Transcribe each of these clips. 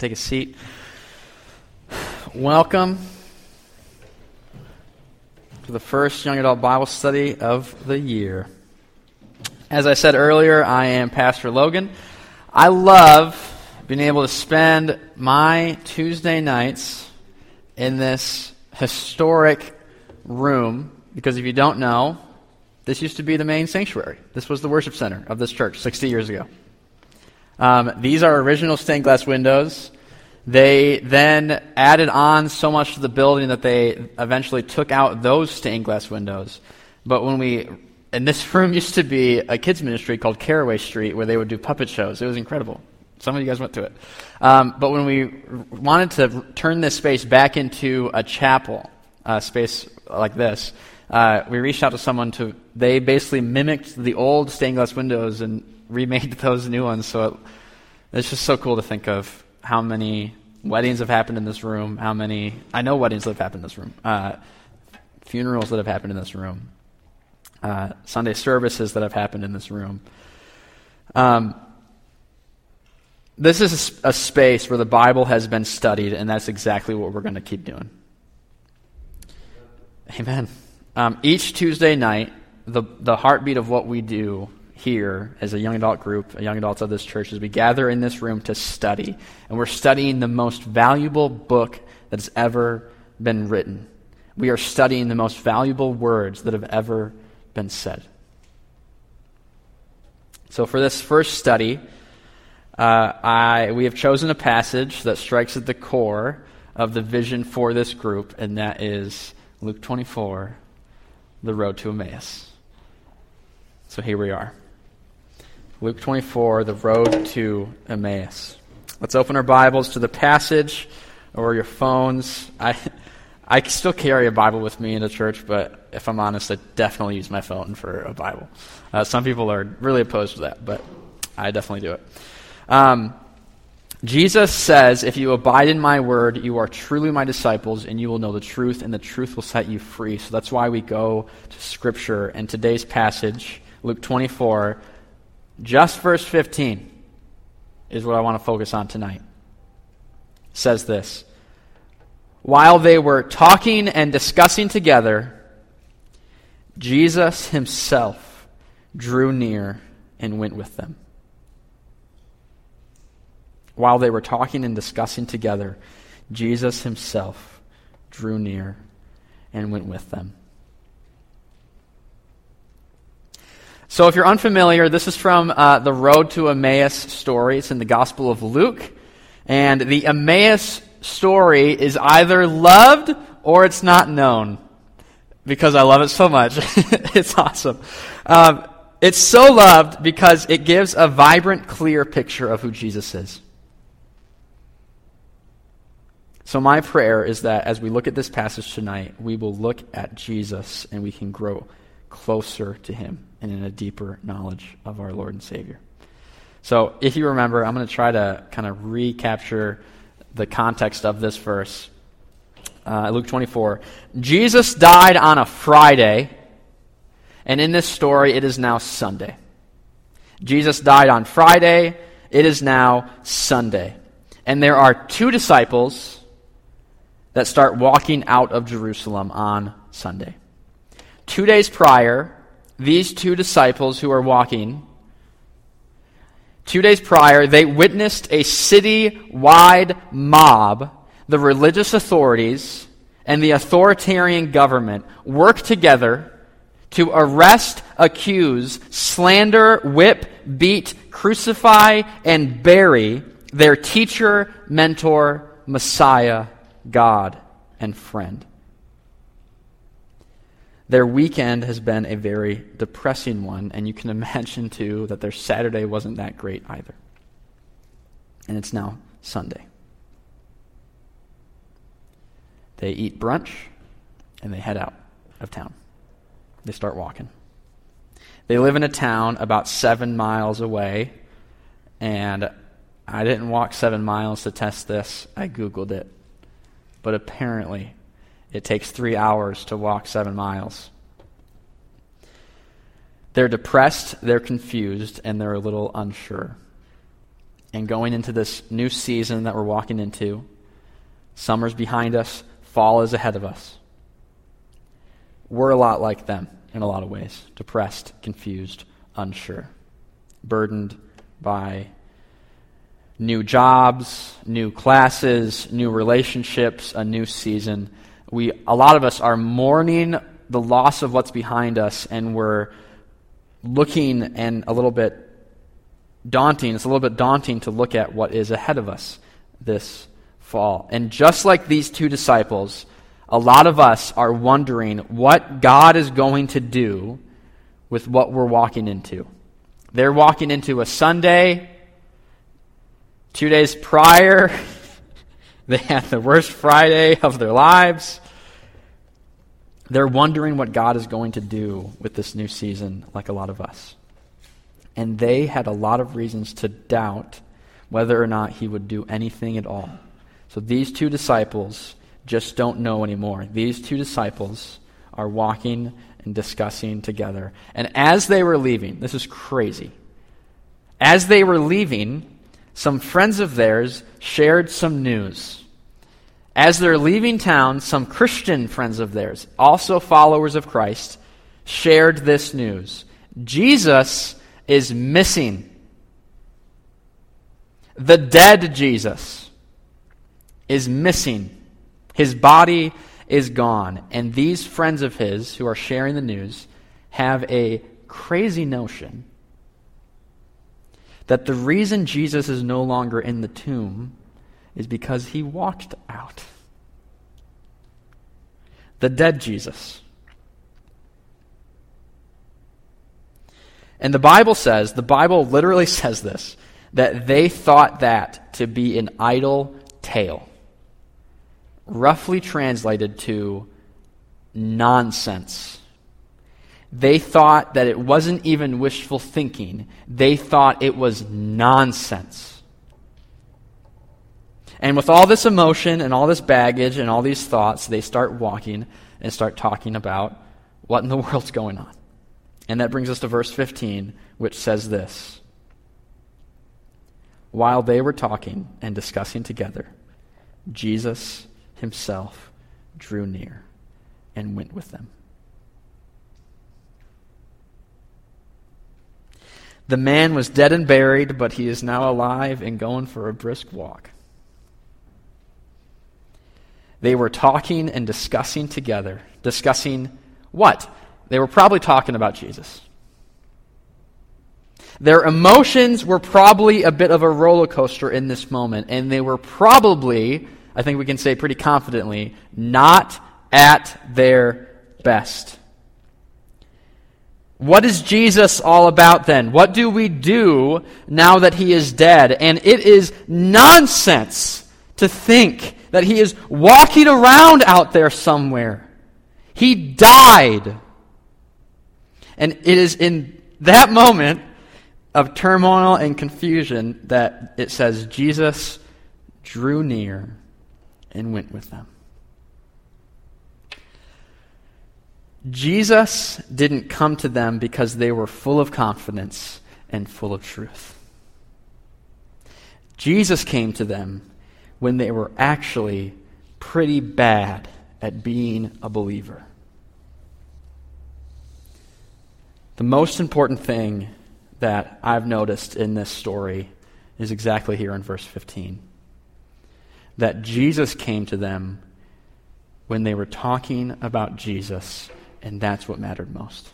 Take a seat. Welcome to the first Young Adult Bible study of the year. As I said earlier, I am Pastor Logan. I love being able to spend my Tuesday nights in this historic room because if you don't know, this used to be the main sanctuary. This was the worship center of this church 60 years ago. Um, these are original stained glass windows. They then added on so much to the building that they eventually took out those stained glass windows. But when we, and this room used to be a kids' ministry called Caraway Street where they would do puppet shows. It was incredible. Some of you guys went to it. Um, but when we wanted to turn this space back into a chapel, a space like this, uh, we reached out to someone to, they basically mimicked the old stained glass windows and remade those new ones. So it, it's just so cool to think of how many weddings have happened in this room, how many, I know weddings that have happened in this room, uh, funerals that have happened in this room, uh, Sunday services that have happened in this room. Um, this is a, a space where the Bible has been studied, and that's exactly what we're going to keep doing. Amen. Um, each Tuesday night, the, the heartbeat of what we do here as a young adult group, young adults of this church, as we gather in this room to study. And we're studying the most valuable book that has ever been written. We are studying the most valuable words that have ever been said. So, for this first study, uh, I, we have chosen a passage that strikes at the core of the vision for this group, and that is Luke 24, the road to Emmaus. So, here we are. Luke 24, the road to Emmaus. Let's open our Bibles to the passage or your phones. I, I still carry a Bible with me into church, but if I'm honest, I definitely use my phone for a Bible. Uh, some people are really opposed to that, but I definitely do it. Um, Jesus says, If you abide in my word, you are truly my disciples, and you will know the truth, and the truth will set you free. So that's why we go to Scripture. And today's passage, Luke 24, just verse 15 is what I want to focus on tonight. It says this While they were talking and discussing together, Jesus himself drew near and went with them. While they were talking and discussing together, Jesus himself drew near and went with them. So, if you're unfamiliar, this is from uh, the Road to Emmaus story. It's in the Gospel of Luke. And the Emmaus story is either loved or it's not known because I love it so much. it's awesome. Um, it's so loved because it gives a vibrant, clear picture of who Jesus is. So, my prayer is that as we look at this passage tonight, we will look at Jesus and we can grow closer to him and in a deeper knowledge of our Lord and Savior. So, if you remember, I'm going to try to kind of recapture the context of this verse. Uh, Luke 24. Jesus died on a Friday, and in this story, it is now Sunday. Jesus died on Friday, it is now Sunday. And there are two disciples that start walking out of Jerusalem on Sunday. Two days prior, these two disciples who are walking, two days prior, they witnessed a city wide mob, the religious authorities, and the authoritarian government work together to arrest, accuse, slander, whip, beat, crucify, and bury their teacher, mentor, Messiah, God, and friend. Their weekend has been a very depressing one, and you can imagine, too, that their Saturday wasn't that great either. And it's now Sunday. They eat brunch, and they head out of town. They start walking. They live in a town about seven miles away, and I didn't walk seven miles to test this. I Googled it. But apparently, it takes three hours to walk seven miles. They're depressed, they're confused, and they're a little unsure. and going into this new season that we're walking into. Summer's behind us, fall is ahead of us. We're a lot like them in a lot of ways depressed, confused, unsure, burdened by new jobs, new classes, new relationships, a new season. We, a lot of us are mourning the loss of what's behind us, and we're looking and a little bit daunting. It's a little bit daunting to look at what is ahead of us this fall. And just like these two disciples, a lot of us are wondering what God is going to do with what we're walking into. They're walking into a Sunday. Two days prior, they had the worst Friday of their lives. They're wondering what God is going to do with this new season, like a lot of us. And they had a lot of reasons to doubt whether or not he would do anything at all. So these two disciples just don't know anymore. These two disciples are walking and discussing together. And as they were leaving, this is crazy. As they were leaving, some friends of theirs shared some news. As they're leaving town, some Christian friends of theirs, also followers of Christ, shared this news Jesus is missing. The dead Jesus is missing. His body is gone. And these friends of his who are sharing the news have a crazy notion that the reason Jesus is no longer in the tomb is because he walked out. The dead Jesus. And the Bible says, the Bible literally says this, that they thought that to be an idle tale. Roughly translated to nonsense. They thought that it wasn't even wishful thinking, they thought it was nonsense. And with all this emotion and all this baggage and all these thoughts, they start walking and start talking about what in the world's going on. And that brings us to verse 15, which says this While they were talking and discussing together, Jesus himself drew near and went with them. The man was dead and buried, but he is now alive and going for a brisk walk. They were talking and discussing together. Discussing what? They were probably talking about Jesus. Their emotions were probably a bit of a roller coaster in this moment, and they were probably, I think we can say pretty confidently, not at their best. What is Jesus all about then? What do we do now that he is dead? And it is nonsense to think that he is walking around out there somewhere. He died. And it is in that moment of turmoil and confusion that it says Jesus drew near and went with them. Jesus didn't come to them because they were full of confidence and full of truth. Jesus came to them when they were actually pretty bad at being a believer. The most important thing that I've noticed in this story is exactly here in verse 15 that Jesus came to them when they were talking about Jesus and that's what mattered most.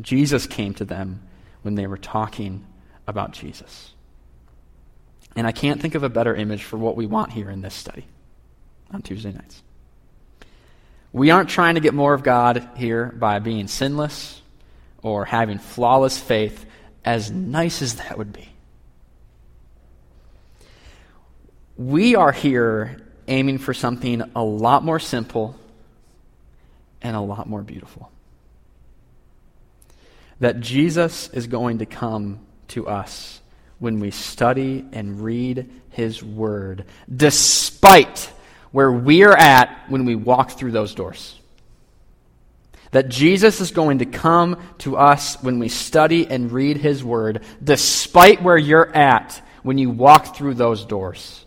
Jesus came to them when they were talking about Jesus. And I can't think of a better image for what we want here in this study on Tuesday nights. We aren't trying to get more of God here by being sinless or having flawless faith, as nice as that would be. We are here aiming for something a lot more simple and a lot more beautiful. That Jesus is going to come to us when we study and read his word, despite where we're at when we walk through those doors. That Jesus is going to come to us when we study and read His Word, despite where you're at when you walk through those doors.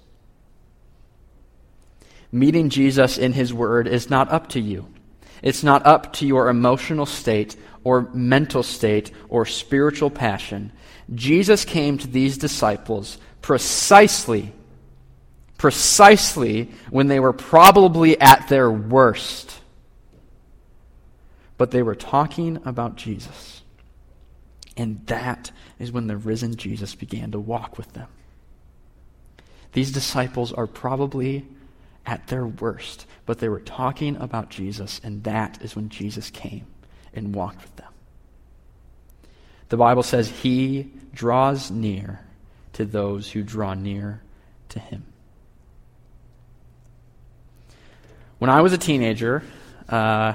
Meeting Jesus in His Word is not up to you. It's not up to your emotional state or mental state or spiritual passion. Jesus came to these disciples precisely, precisely when they were probably at their worst but they were talking about Jesus. And that is when the risen Jesus began to walk with them. These disciples are probably at their worst, but they were talking about Jesus, and that is when Jesus came and walked with them. The Bible says he draws near to those who draw near to him. When I was a teenager, uh,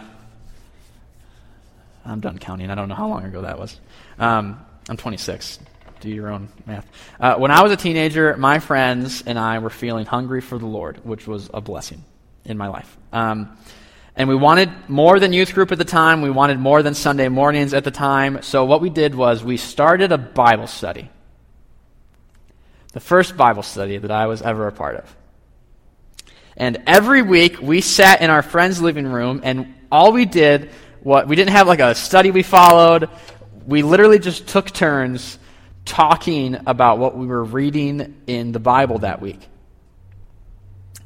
I'm done counting. I don't know how long ago that was. Um, I'm 26. Do your own math. Uh, when I was a teenager, my friends and I were feeling hungry for the Lord, which was a blessing in my life. Um, and we wanted more than youth group at the time. We wanted more than Sunday mornings at the time. So what we did was we started a Bible study. The first Bible study that I was ever a part of. And every week we sat in our friend's living room and all we did what we didn't have like a study we followed. We literally just took turns talking about what we were reading in the Bible that week.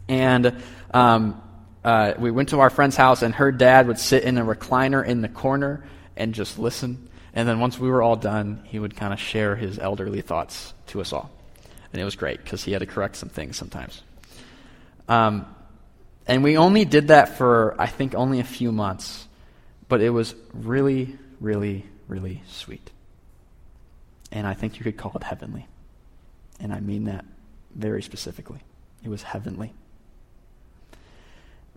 And um, uh, we went to our friend's house, and her dad would sit in a recliner in the corner and just listen. And then once we were all done, he would kind of share his elderly thoughts to us all. And it was great because he had to correct some things sometimes. Um, and we only did that for, I think, only a few months. But it was really, really, really sweet. And I think you could call it heavenly. And I mean that very specifically. It was heavenly.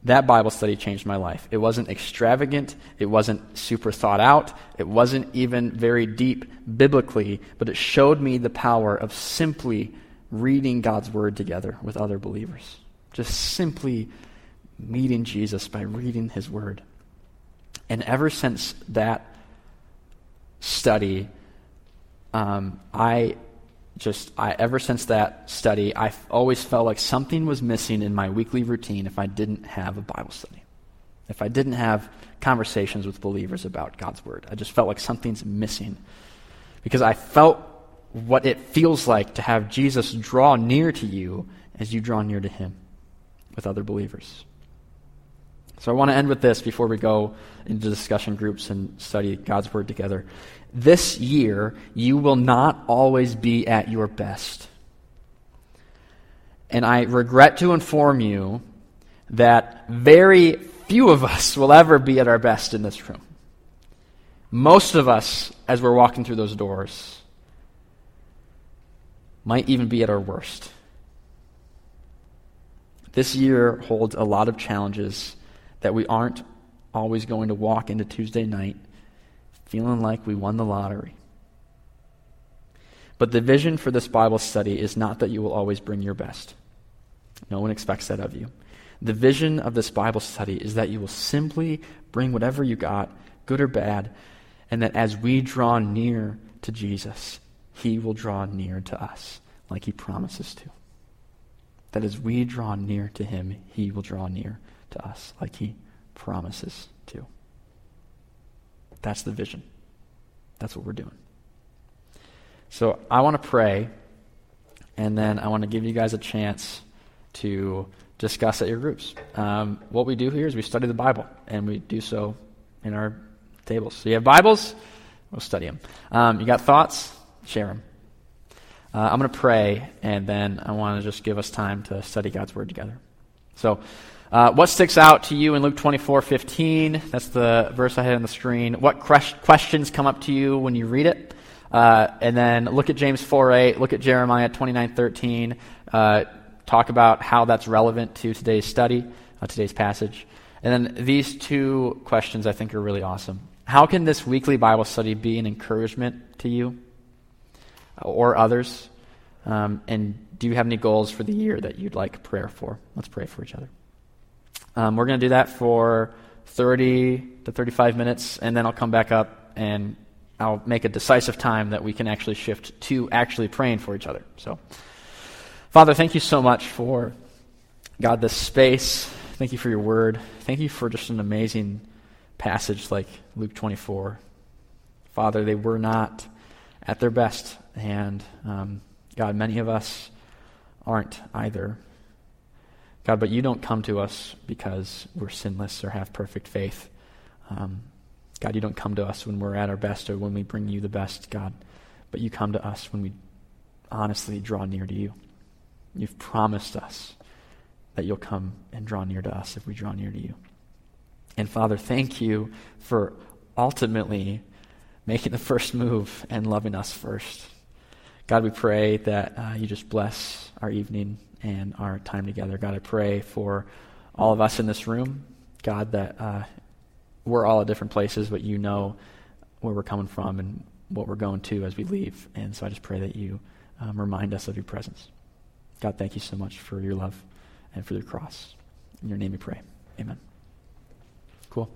That Bible study changed my life. It wasn't extravagant. It wasn't super thought out. It wasn't even very deep biblically, but it showed me the power of simply reading God's Word together with other believers. Just simply meeting Jesus by reading His Word. And ever since that study, um, I just, I, ever since that study, I always felt like something was missing in my weekly routine if I didn't have a Bible study. If I didn't have conversations with believers about God's Word. I just felt like something's missing. Because I felt what it feels like to have Jesus draw near to you as you draw near to Him with other believers. So I want to end with this before we go into discussion groups and study God's Word together. This year, you will not always be at your best. And I regret to inform you that very few of us will ever be at our best in this room. Most of us, as we're walking through those doors, might even be at our worst. This year holds a lot of challenges that we aren't always going to walk into Tuesday night feeling like we won the lottery. But the vision for this Bible study is not that you will always bring your best. No one expects that of you. The vision of this Bible study is that you will simply bring whatever you got, good or bad, and that as we draw near to Jesus, he will draw near to us like he promises to. That as we draw near to him, he will draw near to us like he promises to. That's the vision. That's what we're doing. So I want to pray, and then I want to give you guys a chance to discuss at your groups. Um, what we do here is we study the Bible, and we do so in our tables. So you have Bibles, we'll study them. Um, you got thoughts, share them. Uh, I'm going to pray, and then I want to just give us time to study God's Word together. So, uh, what sticks out to you in Luke 24 15? That's the verse I had on the screen. What questions come up to you when you read it? Uh, and then look at James 4 8, look at Jeremiah 29 13. Uh, talk about how that's relevant to today's study, uh, today's passage. And then these two questions I think are really awesome. How can this weekly Bible study be an encouragement to you or others? Um, and do you have any goals for the year that you'd like prayer for? Let's pray for each other. Um, we're going to do that for 30 to 35 minutes, and then I'll come back up and I'll make a decisive time that we can actually shift to actually praying for each other. So, Father, thank you so much for, God, this space. Thank you for your word. Thank you for just an amazing passage like Luke 24. Father, they were not at their best. And um, God, many of us aren't either. God, but you don't come to us because we're sinless or have perfect faith. Um, God, you don't come to us when we're at our best or when we bring you the best, God, but you come to us when we honestly draw near to you. You've promised us that you'll come and draw near to us if we draw near to you. And Father, thank you for ultimately making the first move and loving us first. God, we pray that uh, you just bless our evening and our time together. God, I pray for all of us in this room, God, that uh, we're all at different places, but you know where we're coming from and what we're going to as we leave. And so I just pray that you um, remind us of your presence. God, thank you so much for your love and for your cross. In your name we pray. Amen. Cool.